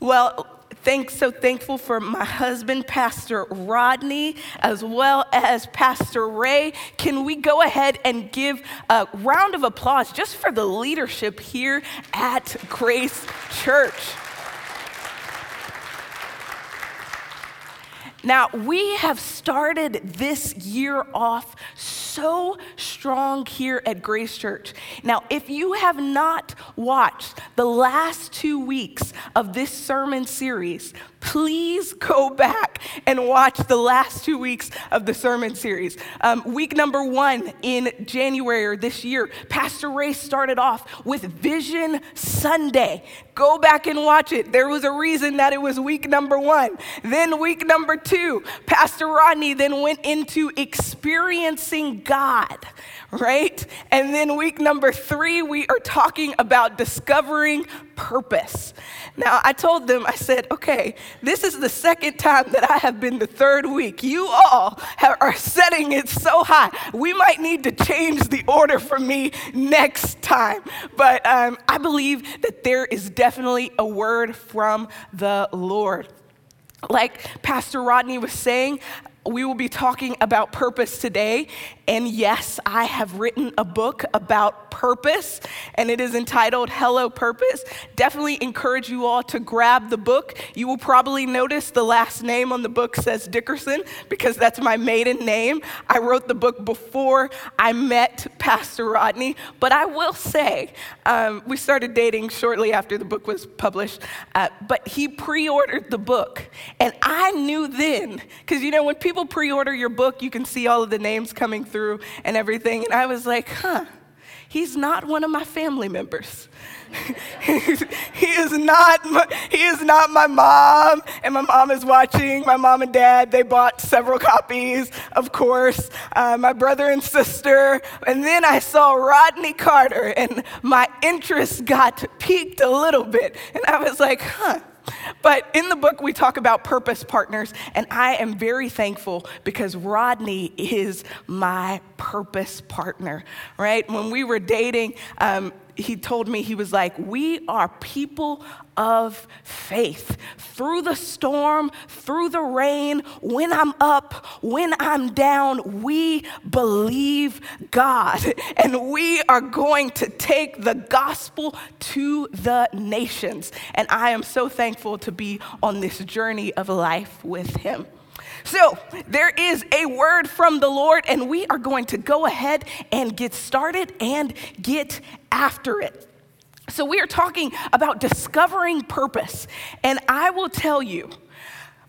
Well, thanks, so thankful for my husband, Pastor Rodney, as well as Pastor Ray. Can we go ahead and give a round of applause just for the leadership here at Grace Church? Now, we have started this year off so strong here at Grace Church. Now, if you have not watched the last two weeks of this sermon series, please go back and watch the last two weeks of the sermon series. Um, week number one in January or this year, Pastor Ray started off with Vision Sunday. Go back and watch it. There was a reason that it was week number one. Then, week number two, Pastor Rodney then went into experiencing God, right? And then, week number three, we are talking about discovering purpose. Now, I told them, I said, okay, this is the second time that I have been the third week. You all have, are setting it so high. We might need to change the order for me next time. But um, I believe that there is definitely a word from the Lord. Like Pastor Rodney was saying, we will be talking about purpose today. And yes, I have written a book about purpose, and it is entitled Hello Purpose. Definitely encourage you all to grab the book. You will probably notice the last name on the book says Dickerson because that's my maiden name. I wrote the book before I met Pastor Rodney, but I will say, um, we started dating shortly after the book was published, uh, but he pre ordered the book. And I knew then, because you know, when people pre order your book, you can see all of the names coming through through and everything. And I was like, huh, he's not one of my family members. he is not my, he is not my mom. And my mom is watching. My mom and dad they bought several copies of course. Uh, my brother and sister. And then i saw rodney carter and my interest got piqued a little bit. And i was like huh but in the book, we talk about purpose partners, and I am very thankful because Rodney is my purpose partner, right? When we were dating, um, he told me, he was like, We are people of faith. Through the storm, through the rain, when I'm up, when I'm down, we believe God. And we are going to take the gospel to the nations. And I am so thankful to be on this journey of life with him. So, there is a word from the Lord, and we are going to go ahead and get started and get after it. So, we are talking about discovering purpose. And I will tell you,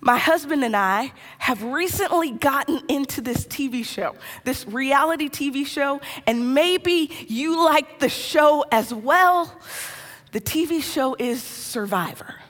my husband and I have recently gotten into this TV show, this reality TV show, and maybe you like the show as well. The TV show is Survivor.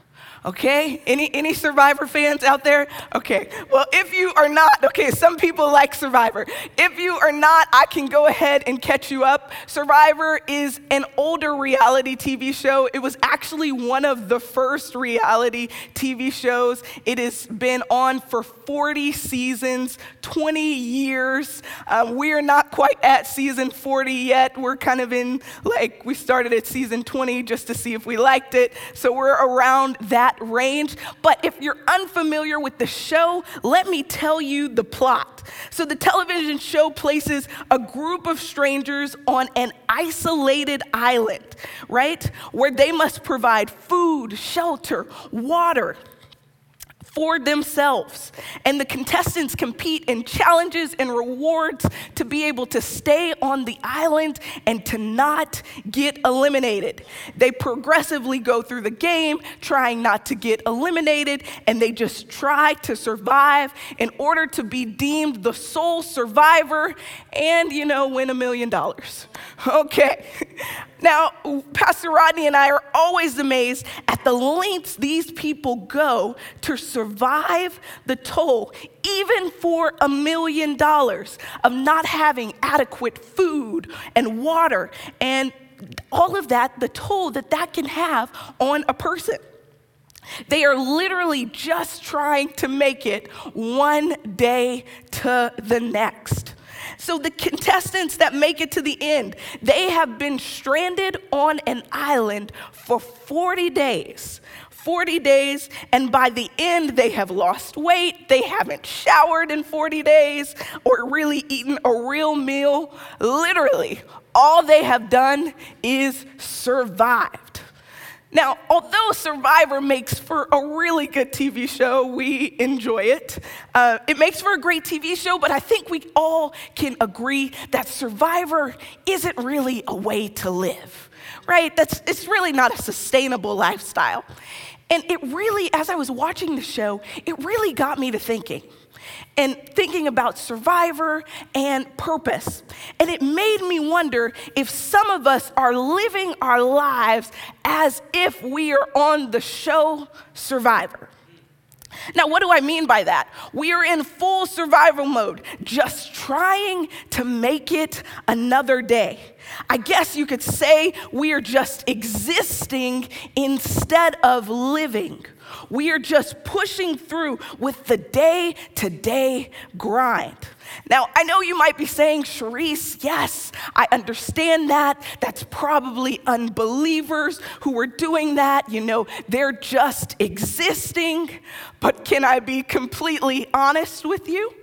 Okay? Any, any Survivor fans out there? Okay. Well, if you are not, okay, some people like Survivor. If you are not, I can go ahead and catch you up. Survivor is an older reality TV show. It was actually one of the first reality TV shows. It has been on for 40 seasons, 20 years. Um, we are not quite at season 40 yet. We're kind of in, like, we started at season 20 just to see if we liked it. So we're around that that range. But if you're unfamiliar with the show, let me tell you the plot. So, the television show places a group of strangers on an isolated island, right? Where they must provide food, shelter, water for themselves. And the contestants compete in challenges and rewards to be able to stay on the island and to not get eliminated. They progressively go through the game trying not to get eliminated, and they just try to survive in order to be deemed the sole survivor and, you know, win a million dollars. Okay. Now, Pastor Rodney and I are always amazed at the lengths these people go to survive the toll, even for a million dollars of not having adequate food and water and all of that, the toll that that can have on a person. They are literally just trying to make it one day to the next. So the contestants that make it to the end, they have been stranded on an island for 40 days. 40 days, and by the end, they have lost weight, they haven't showered in 40 days, or really eaten a real meal. Literally, all they have done is survived. Now, although Survivor makes for a really good TV show, we enjoy it. Uh, it makes for a great TV show, but I think we all can agree that Survivor isn't really a way to live, right? That's, it's really not a sustainable lifestyle. And it really, as I was watching the show, it really got me to thinking and thinking about survivor and purpose. And it made me wonder if some of us are living our lives as if we are on the show Survivor. Now, what do I mean by that? We are in full survival mode, just trying to make it another day. I guess you could say we are just existing instead of living. We are just pushing through with the day to day grind. Now, I know you might be saying, Cherese, yes, I understand that. That's probably unbelievers who are doing that. You know, they're just existing. But can I be completely honest with you?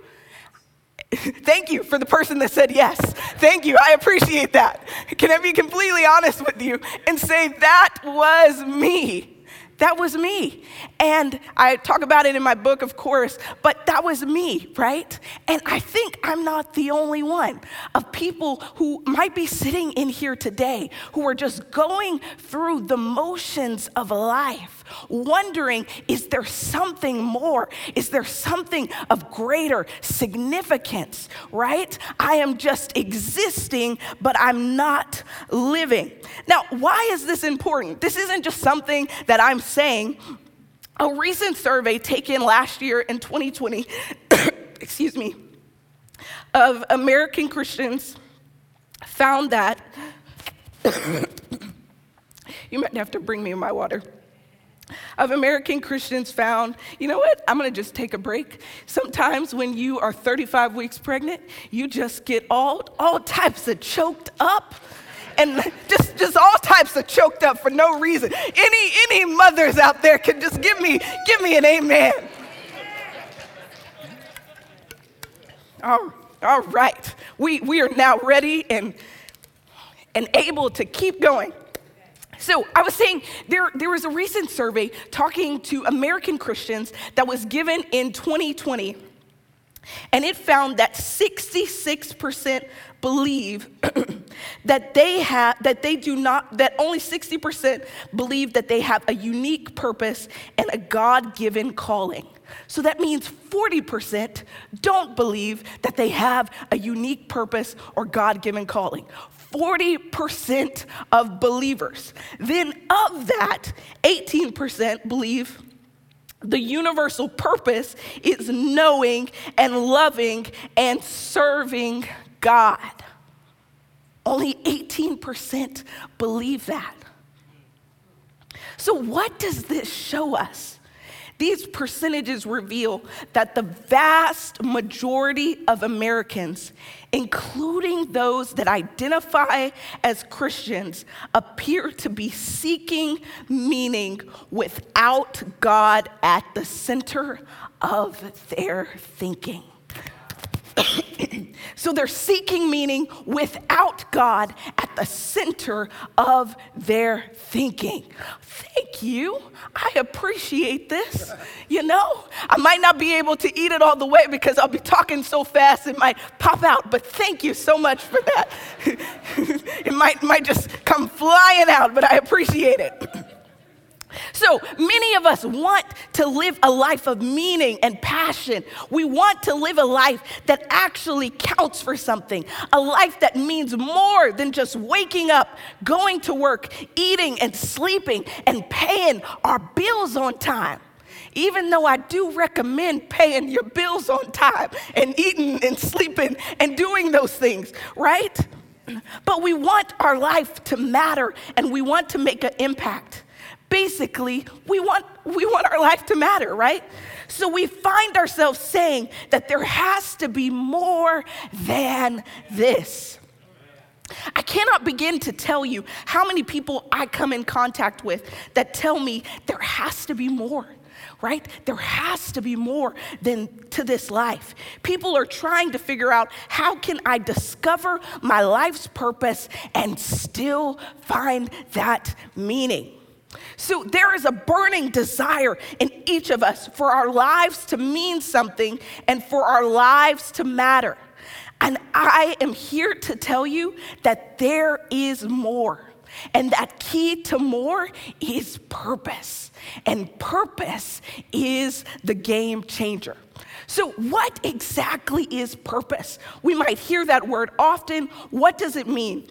Thank you for the person that said yes. Thank you. I appreciate that. Can I be completely honest with you and say that was me? That was me. And I talk about it in my book, of course, but that was me, right? And I think I'm not the only one of people who might be sitting in here today who are just going through the motions of life, wondering is there something more? Is there something of greater significance, right? I am just existing, but I'm not living. Now, why is this important? This isn't just something that I'm saying. A recent survey taken last year in 2020, excuse me, of American Christians found that, you might have to bring me my water. Of American Christians found, you know what? I'm gonna just take a break. Sometimes when you are 35 weeks pregnant, you just get all, all types of choked up and just, just all types of choked up for no reason. Any, any mothers out there can just give me, give me an amen. All, all right. We, we are now ready and, and able to keep going. So I was saying there, there was a recent survey talking to American Christians that was given in 2020, and it found that 66% believe that they have that they do not that only 60% believe that they have a unique purpose and a God-given calling. So that means 40% don't believe that they have a unique purpose or God-given calling. 40% of believers. Then of that, 18% believe the universal purpose is knowing and loving and serving God. Only 18% believe that. So, what does this show us? These percentages reveal that the vast majority of Americans, including those that identify as Christians, appear to be seeking meaning without God at the center of their thinking. So they're seeking meaning without God at the center of their thinking. Thank you. I appreciate this. You know, I might not be able to eat it all the way because I'll be talking so fast it might pop out, but thank you so much for that. it might, might just come flying out, but I appreciate it. So many of us want to live a life of meaning and passion. We want to live a life that actually counts for something, a life that means more than just waking up, going to work, eating and sleeping, and paying our bills on time. Even though I do recommend paying your bills on time and eating and sleeping and doing those things, right? But we want our life to matter and we want to make an impact basically, we want, we want our life to matter, right? So we find ourselves saying that there has to be more than this. I cannot begin to tell you how many people I come in contact with that tell me there has to be more right? There has to be more than to this life. People are trying to figure out how can I discover my life's purpose and still find that meaning. So there is a burning desire in each of us for our lives to mean something and for our lives to matter. And I am here to tell you that there is more. And that key to more is purpose. And purpose is the game changer. So, what exactly is purpose? We might hear that word often. What does it mean?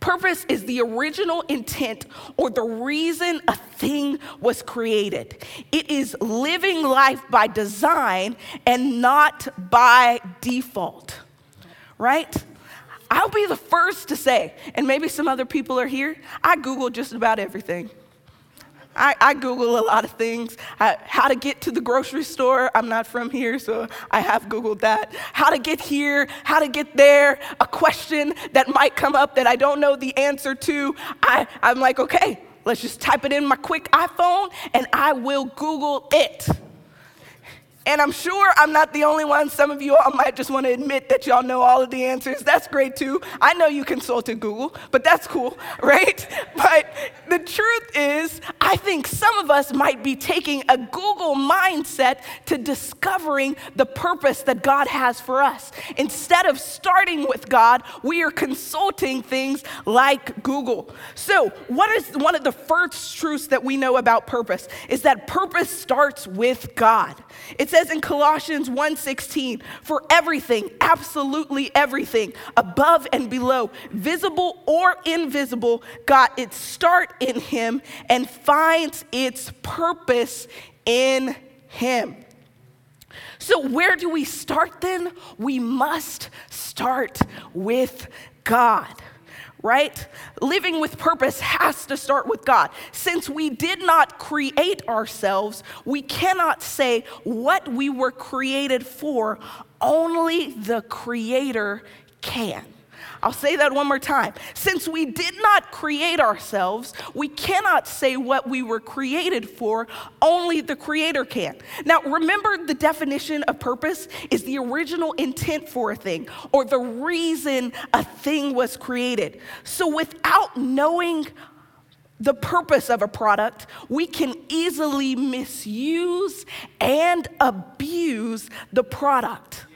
Purpose is the original intent or the reason a thing was created. It is living life by design and not by default, right? I'll be the first to say, and maybe some other people are here, I Google just about everything. I, I, Google a lot of things. Uh, how to get to the grocery store. I'm not from here, so I have Googled that. How to get here, how to get there, a question that might come up that I don't know the answer to. I, I'm like, okay, let's just type it in my quick iPhone and I will Google it. And I'm sure I'm not the only one. Some of you all might just want to admit that y'all know all of the answers. That's great too. I know you consulted Google, but that's cool, right? But the truth is, I think some of us might be taking a Google mindset to discovering the purpose that God has for us. Instead of starting with God, we are consulting things like Google. So, what is one of the first truths that we know about purpose? Is that purpose starts with God. It's says in Colossians 1:16, for everything, absolutely everything, above and below, visible or invisible, got its start in him and finds its purpose in him. So, where do we start then? We must start with God right? Living with purpose has to start with God. Since we did not create ourselves, we cannot say what we were created for. Only the Creator can. I'll say that one more time. Since we did not create ourselves, we cannot say what we were created for, only the Creator can. Now, remember the definition of purpose is the original intent for a thing or the reason a thing was created. So, without knowing the purpose of a product, we can easily misuse and abuse the product.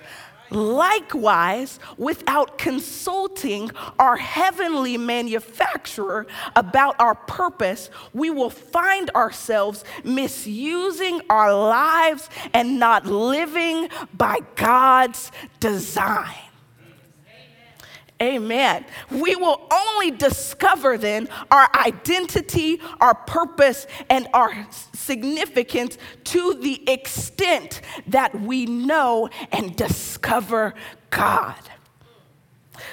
Likewise, without consulting our heavenly manufacturer about our purpose, we will find ourselves misusing our lives and not living by God's design. Amen. We will only discover then our identity, our purpose, and our significance to the extent that we know and discover God.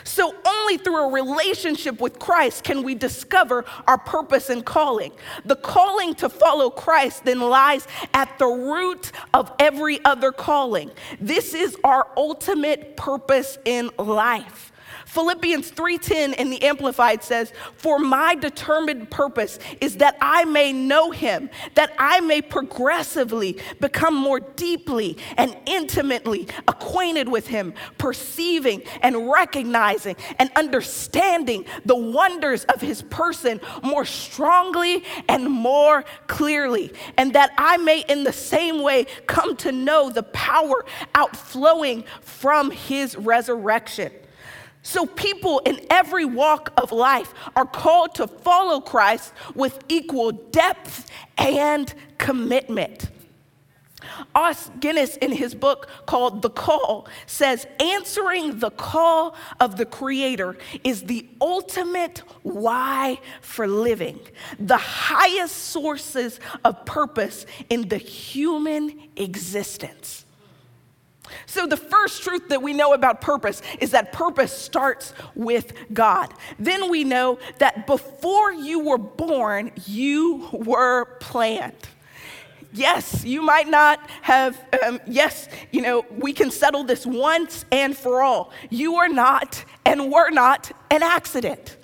So, only through a relationship with Christ can we discover our purpose and calling. The calling to follow Christ then lies at the root of every other calling. This is our ultimate purpose in life. Philippians 3:10 in the amplified says, "For my determined purpose is that I may know him, that I may progressively become more deeply and intimately acquainted with him, perceiving and recognizing and understanding the wonders of his person more strongly and more clearly, and that I may in the same way come to know the power outflowing from his resurrection." So, people in every walk of life are called to follow Christ with equal depth and commitment. Os Guinness, in his book called The Call, says answering the call of the Creator is the ultimate why for living, the highest sources of purpose in the human existence. So, the first truth that we know about purpose is that purpose starts with God. Then we know that before you were born, you were planned. Yes, you might not have, um, yes, you know, we can settle this once and for all. You are not and were not an accident.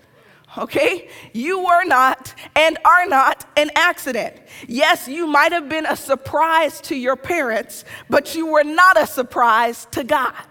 Okay? You were not and are not an accident. Yes, you might have been a surprise to your parents, but you were not a surprise to God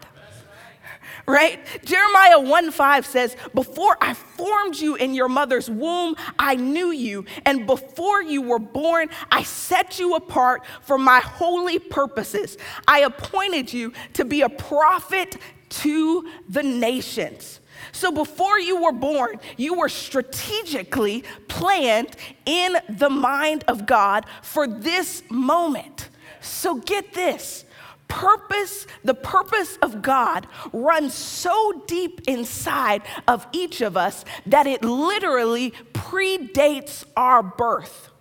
right? Jeremiah 1 5 says, Before I formed you in your mother's womb, I knew you. And before you were born, I set you apart for my holy purposes. I appointed you to be a prophet to the nations. So before you were born, you were strategically planned in the mind of God for this moment. So get this purpose, the purpose of God runs so deep inside of each of us that it literally predates our birth.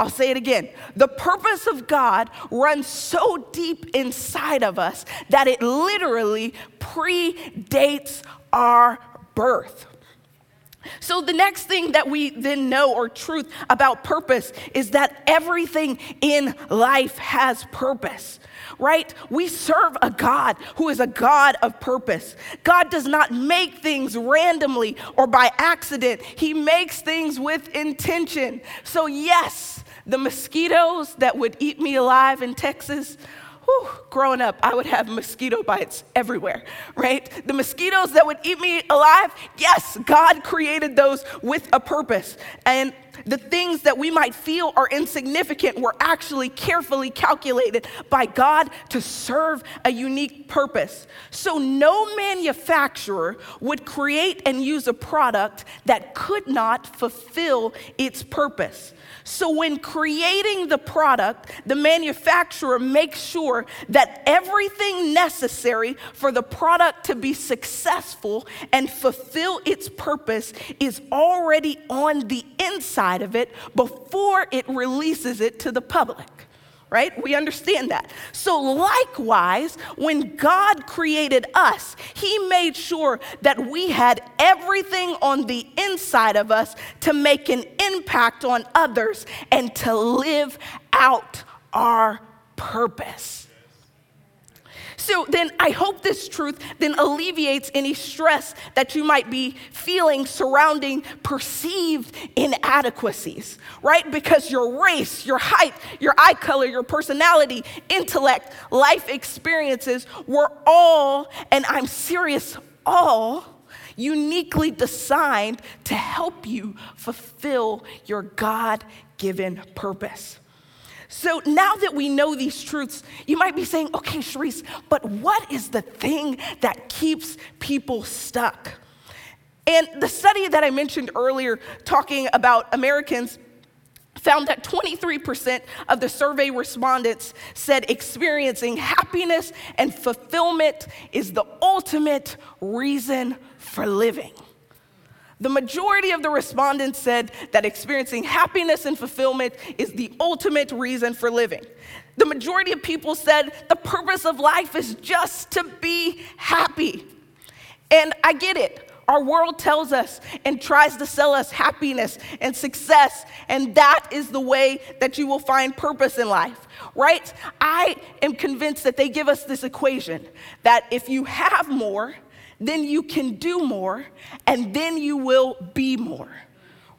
I'll say it again. The purpose of God runs so deep inside of us that it literally predates our birth. So, the next thing that we then know, or truth about purpose, is that everything in life has purpose right? We serve a God who is a God of purpose. God does not make things randomly or by accident, He makes things with intention. So, yes, the mosquitoes that would eat me alive in Texas. Whew, growing up, I would have mosquito bites everywhere, right? The mosquitoes that would eat me alive, yes, God created those with a purpose. And the things that we might feel are insignificant were actually carefully calculated by God to serve a unique purpose. So, no manufacturer would create and use a product that could not fulfill its purpose. So, when creating the product, the manufacturer makes sure that everything necessary for the product to be successful and fulfill its purpose is already on the inside of it before it releases it to the public right? We understand that. So, likewise, when God created us, He made sure that we had everything on the inside of us to make an impact on others and to live out our purpose. So then I hope this truth then alleviates any stress that you might be feeling surrounding perceived inadequacies, right? Because your race, your height, your eye color, your personality, intellect, life experiences were all, and I'm serious, all uniquely designed to help you fulfill your God given purpose. So now that we know these truths, you might be saying, okay, Cherese, but what is the thing that keeps people stuck? And the study that I mentioned earlier, talking about Americans, found that 23% of the survey respondents said experiencing happiness and fulfillment is the ultimate reason for living. The majority of the respondents said that experiencing happiness and fulfillment is the ultimate reason for living. The majority of people said the purpose of life is just to be happy. And I get it. Our world tells us and tries to sell us happiness and success, and that is the way that you will find purpose in life, right? I am convinced that they give us this equation that if you have more, then you can do more, and then you will be more.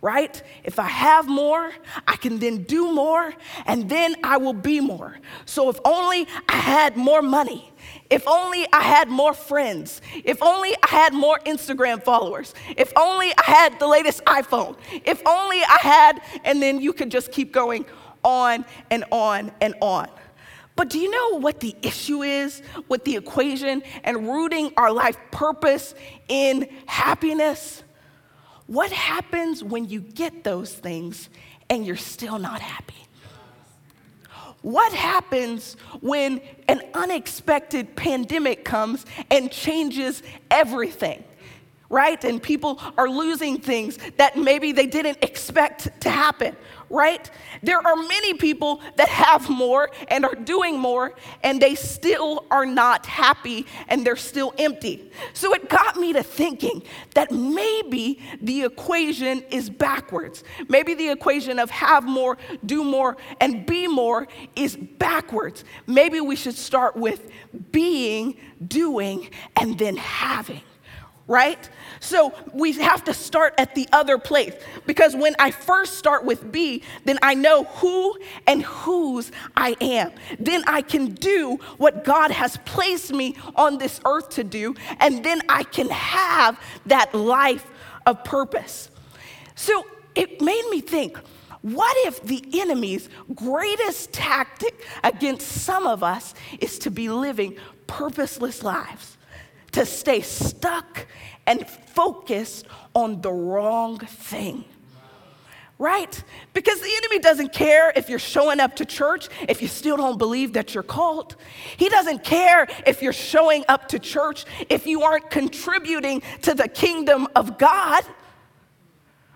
Right? If I have more, I can then do more, and then I will be more. So if only I had more money, if only I had more friends, if only I had more Instagram followers, if only I had the latest iPhone, if only I had, and then you could just keep going on and on and on. But do you know what the issue is with the equation and rooting our life purpose in happiness? What happens when you get those things and you're still not happy? What happens when an unexpected pandemic comes and changes everything? Right? And people are losing things that maybe they didn't expect to happen, right? There are many people that have more and are doing more, and they still are not happy and they're still empty. So it got me to thinking that maybe the equation is backwards. Maybe the equation of have more, do more, and be more is backwards. Maybe we should start with being, doing, and then having right? So we have to start at the other place because when I first start with B, then I know who and whose I am. Then I can do what God has placed me on this earth to do, and then I can have that life of purpose. So it made me think. What if the enemy's greatest tactic against some of us is to be living purposeless lives? To stay stuck and focused on the wrong thing. Right? Because the enemy doesn't care if you're showing up to church if you still don't believe that you're called. He doesn't care if you're showing up to church if you aren't contributing to the kingdom of God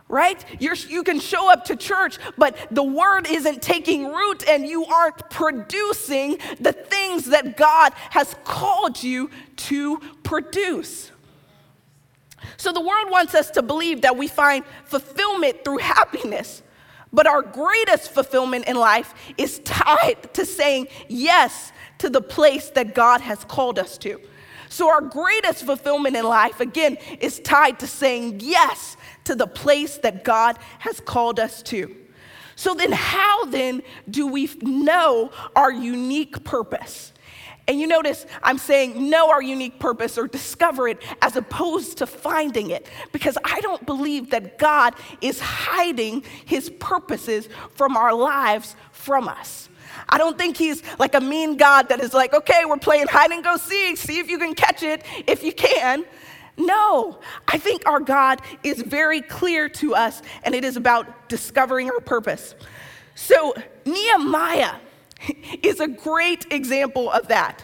right? You're, you can show up to church, but the word isn't taking root and you aren't producing the things that God has called you to produce. So the world wants us to believe that we find fulfillment through happiness. But our greatest fulfillment in life is tied to saying yes to the place that God has called us to. So, our greatest fulfillment in life, again, is tied to saying yes to the place that God has called us to. So then, how then do we know our unique purpose? And you notice I'm saying know our unique purpose or discover it as opposed to finding it because I don't believe that God is hiding his purposes from our lives from us. I don't think he's like a mean God that is like, okay, we're playing hide and go seek, see if you can catch it if you can. No, I think our God is very clear to us, and it is about discovering our purpose. So, Nehemiah is a great example of that.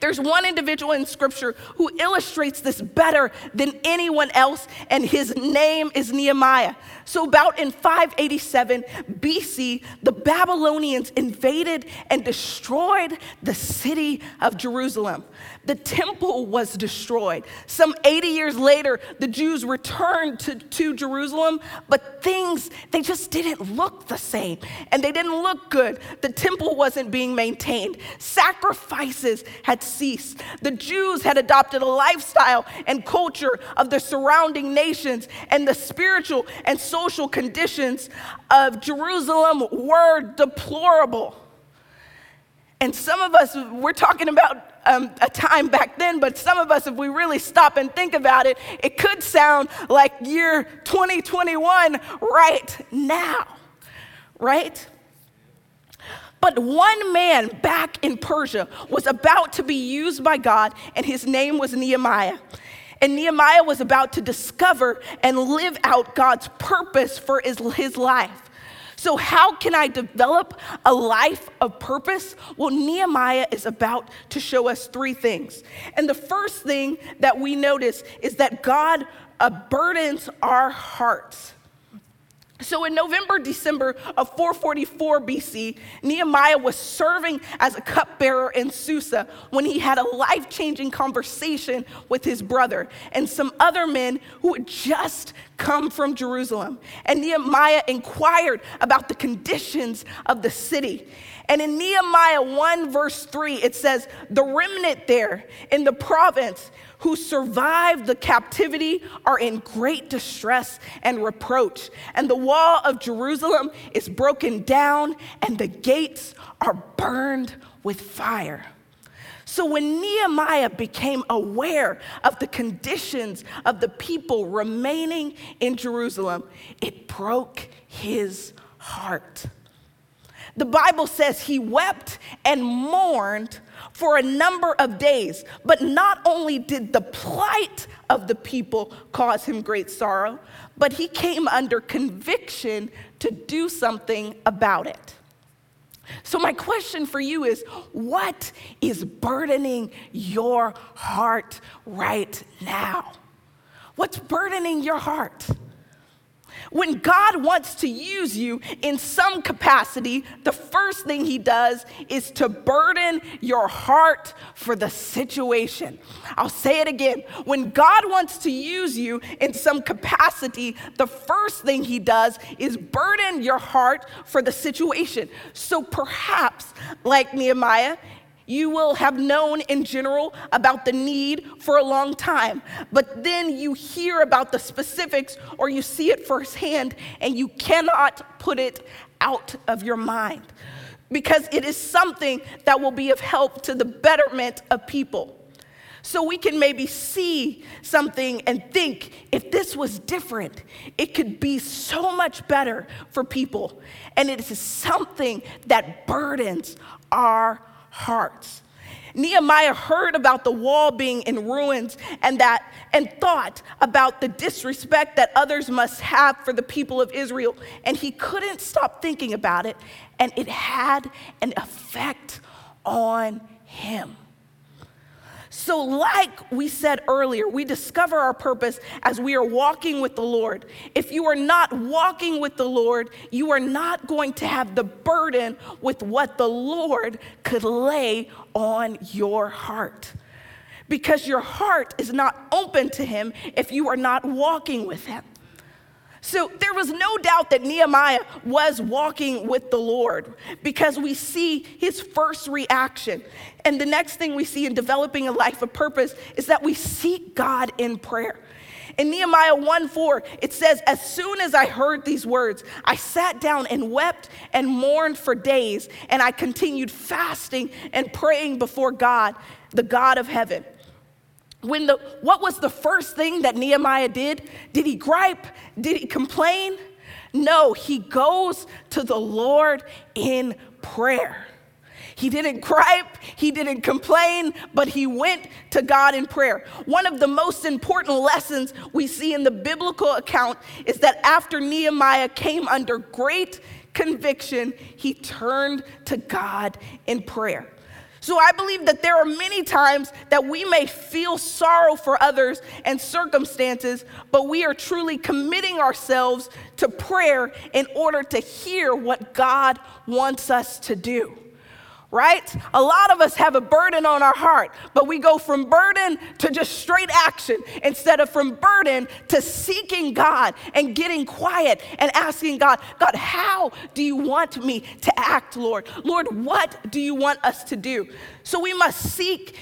There's one individual in scripture who illustrates this better than anyone else, and his name is Nehemiah. So, about in 587 BC, the Babylonians invaded and destroyed the city of Jerusalem. The temple was destroyed. Some 80 years later, the Jews returned to, to Jerusalem, but things, they just didn't look the same and they didn't look good. The temple wasn't being maintained, sacrifices had ceased. The Jews had adopted a lifestyle and culture of the surrounding nations, and the spiritual and social conditions of Jerusalem were deplorable. And some of us, we're talking about um, a time back then, but some of us, if we really stop and think about it, it could sound like year 2021 right now, right? But one man back in Persia was about to be used by God, and his name was Nehemiah. And Nehemiah was about to discover and live out God's purpose for his, his life. So, how can I develop a life of purpose? Well, Nehemiah is about to show us three things. And the first thing that we notice is that God uh, burdens our hearts. So in November, December of 444 BC, Nehemiah was serving as a cupbearer in Susa when he had a life changing conversation with his brother and some other men who had just come from Jerusalem. And Nehemiah inquired about the conditions of the city. And in Nehemiah 1, verse 3, it says, The remnant there in the province who survived the captivity are in great distress and reproach. And the wall of Jerusalem is broken down, and the gates are burned with fire. So when Nehemiah became aware of the conditions of the people remaining in Jerusalem, it broke his heart. The Bible says he wept and mourned for a number of days. But not only did the plight of the people cause him great sorrow, but he came under conviction to do something about it. So, my question for you is what is burdening your heart right now? What's burdening your heart? When God wants to use you in some capacity, the first thing He does is to burden your heart for the situation. I'll say it again. When God wants to use you in some capacity, the first thing He does is burden your heart for the situation. So perhaps, like Nehemiah, you will have known in general about the need for a long time, but then you hear about the specifics or you see it firsthand and you cannot put it out of your mind because it is something that will be of help to the betterment of people. So we can maybe see something and think if this was different, it could be so much better for people. And it is something that burdens our hearts. Nehemiah heard about the wall being in ruins and that and thought about the disrespect that others must have for the people of Israel and he couldn't stop thinking about it and it had an effect on him. So, like we said earlier, we discover our purpose as we are walking with the Lord. If you are not walking with the Lord, you are not going to have the burden with what the Lord could lay on your heart. Because your heart is not open to Him if you are not walking with Him. So there was no doubt that Nehemiah was walking with the Lord because we see his first reaction. And the next thing we see in developing a life of purpose is that we seek God in prayer. In Nehemiah 1 4, it says, As soon as I heard these words, I sat down and wept and mourned for days, and I continued fasting and praying before God, the God of heaven when the what was the first thing that Nehemiah did? Did he gripe? Did he complain? No, he goes to the Lord in prayer. He didn't gripe, he didn't complain, but he went to God in prayer. One of the most important lessons we see in the biblical account is that after Nehemiah came under great conviction, he turned to God in prayer. So I believe that there are many times that we may feel sorrow for others and circumstances, but we are truly committing ourselves to prayer in order to hear what God wants us to do right? A lot of us have a burden on our heart, but we go from burden to just straight action instead of from burden to seeking God and getting quiet and asking God, God, how do you want me to act, Lord? Lord, what do you want us to do? So we must seek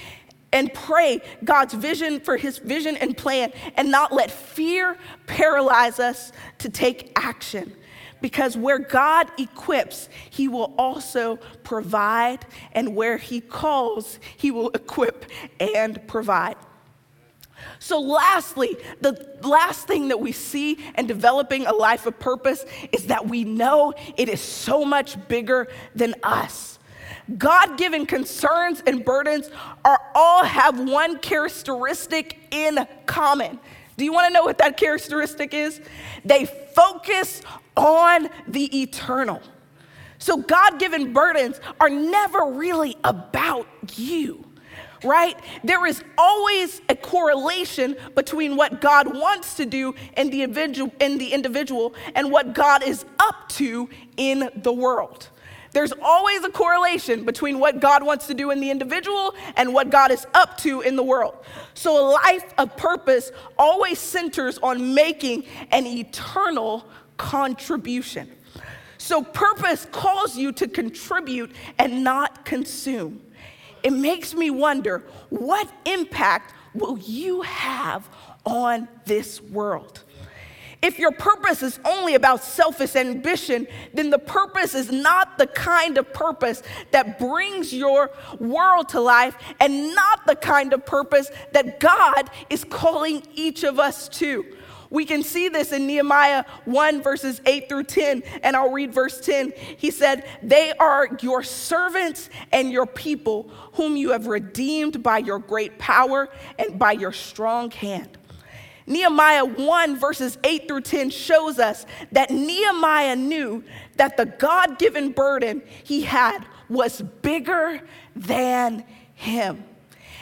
and pray God's vision for his vision and plan and not let fear paralyze us to take action because where God equips, He will also provide, and where He calls, He will equip and provide. So, lastly, the last thing that we see in developing a life of purpose is that we know it is so much bigger than us. God given concerns and burdens are all have one characteristic in common. Do you want to know what that characteristic is? They focus on the eternal. So, God given burdens are never really about you, right? There is always a correlation between what God wants to do in the individual, in the individual and what God is up to in the world. There's always a correlation between what God wants to do in the individual and what God is up to in the world. So, a life of purpose always centers on making an eternal contribution. So, purpose calls you to contribute and not consume. It makes me wonder what impact will you have on this world? If your purpose is only about selfish ambition, then the purpose is not the kind of purpose that brings your world to life and not the kind of purpose that God is calling each of us to. We can see this in Nehemiah 1, verses 8 through 10, and I'll read verse 10. He said, They are your servants and your people, whom you have redeemed by your great power and by your strong hand. Nehemiah 1, verses 8 through 10 shows us that Nehemiah knew that the God given burden he had was bigger than him,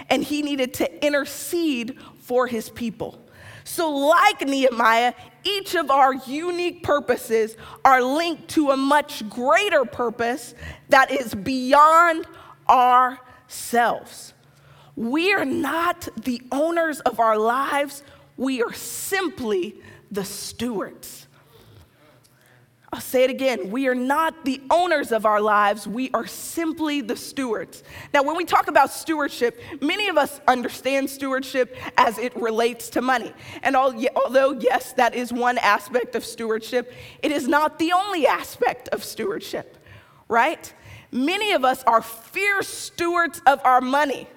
and he needed to intercede for his people. So, like Nehemiah, each of our unique purposes are linked to a much greater purpose that is beyond ourselves. We are not the owners of our lives, we are simply the stewards. I'll say it again. We are not the owners of our lives, we are simply the stewards. Now, when we talk about stewardship, many of us understand stewardship as it relates to money. And although, yes, that is one aspect of stewardship, it is not the only aspect of stewardship, right? Many of us are fierce stewards of our money.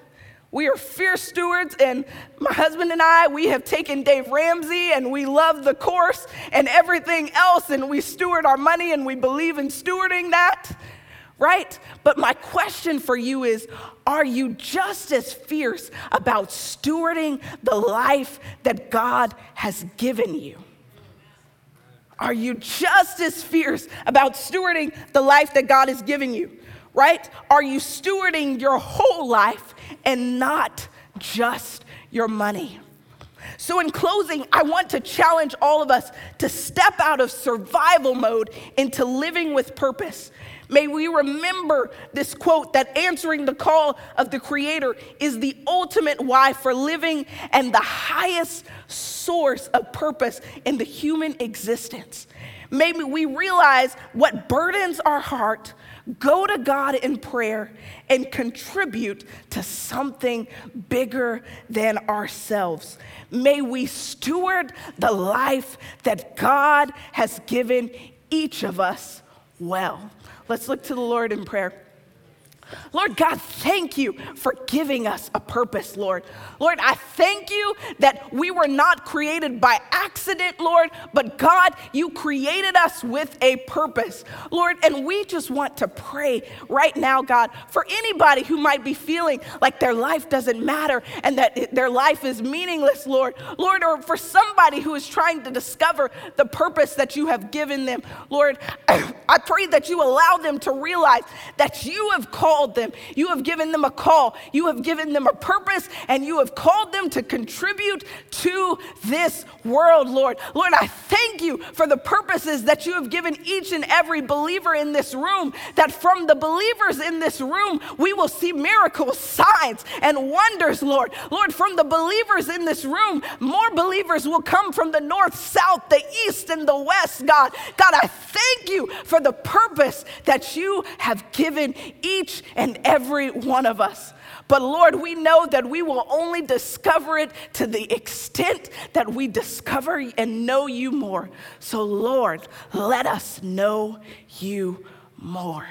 We are fierce stewards, and my husband and I, we have taken Dave Ramsey and we love the course and everything else, and we steward our money and we believe in stewarding that, right? But my question for you is are you just as fierce about stewarding the life that God has given you? Are you just as fierce about stewarding the life that God has given you? Right? Are you stewarding your whole life and not just your money. So, in closing, I want to challenge all of us to step out of survival mode into living with purpose. May we remember this quote that answering the call of the Creator is the ultimate why for living and the highest source of purpose in the human existence. May we realize what burdens our heart, go to God in prayer and contribute to something bigger than ourselves. May we steward the life that God has given each of us well. Let's look to the Lord in prayer. Lord God, thank you for giving us a purpose, Lord. Lord, I thank you that we were not created by accident, Lord, but God, you created us with a purpose, Lord. And we just want to pray right now, God, for anybody who might be feeling like their life doesn't matter and that their life is meaningless, Lord. Lord, or for somebody who is trying to discover the purpose that you have given them, Lord, I pray that you allow them to realize that you have called called them. You have given them a call. You have given them a purpose, and you have called them to contribute to this world, Lord. Lord, I thank you for the purposes that you have given each and every believer in this room, that from the believers in this room, we will see miracles, signs, and wonders, Lord. Lord, from the believers in this room, more believers will come from the north, south, the east, and the west, God. God, I thank you for the purpose that you have given each and every one of us. But Lord, we know that we will only discover it to the extent that we discover and know you more. So, Lord, let us know you more.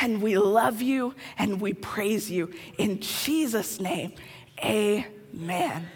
And we love you and we praise you. In Jesus' name, amen.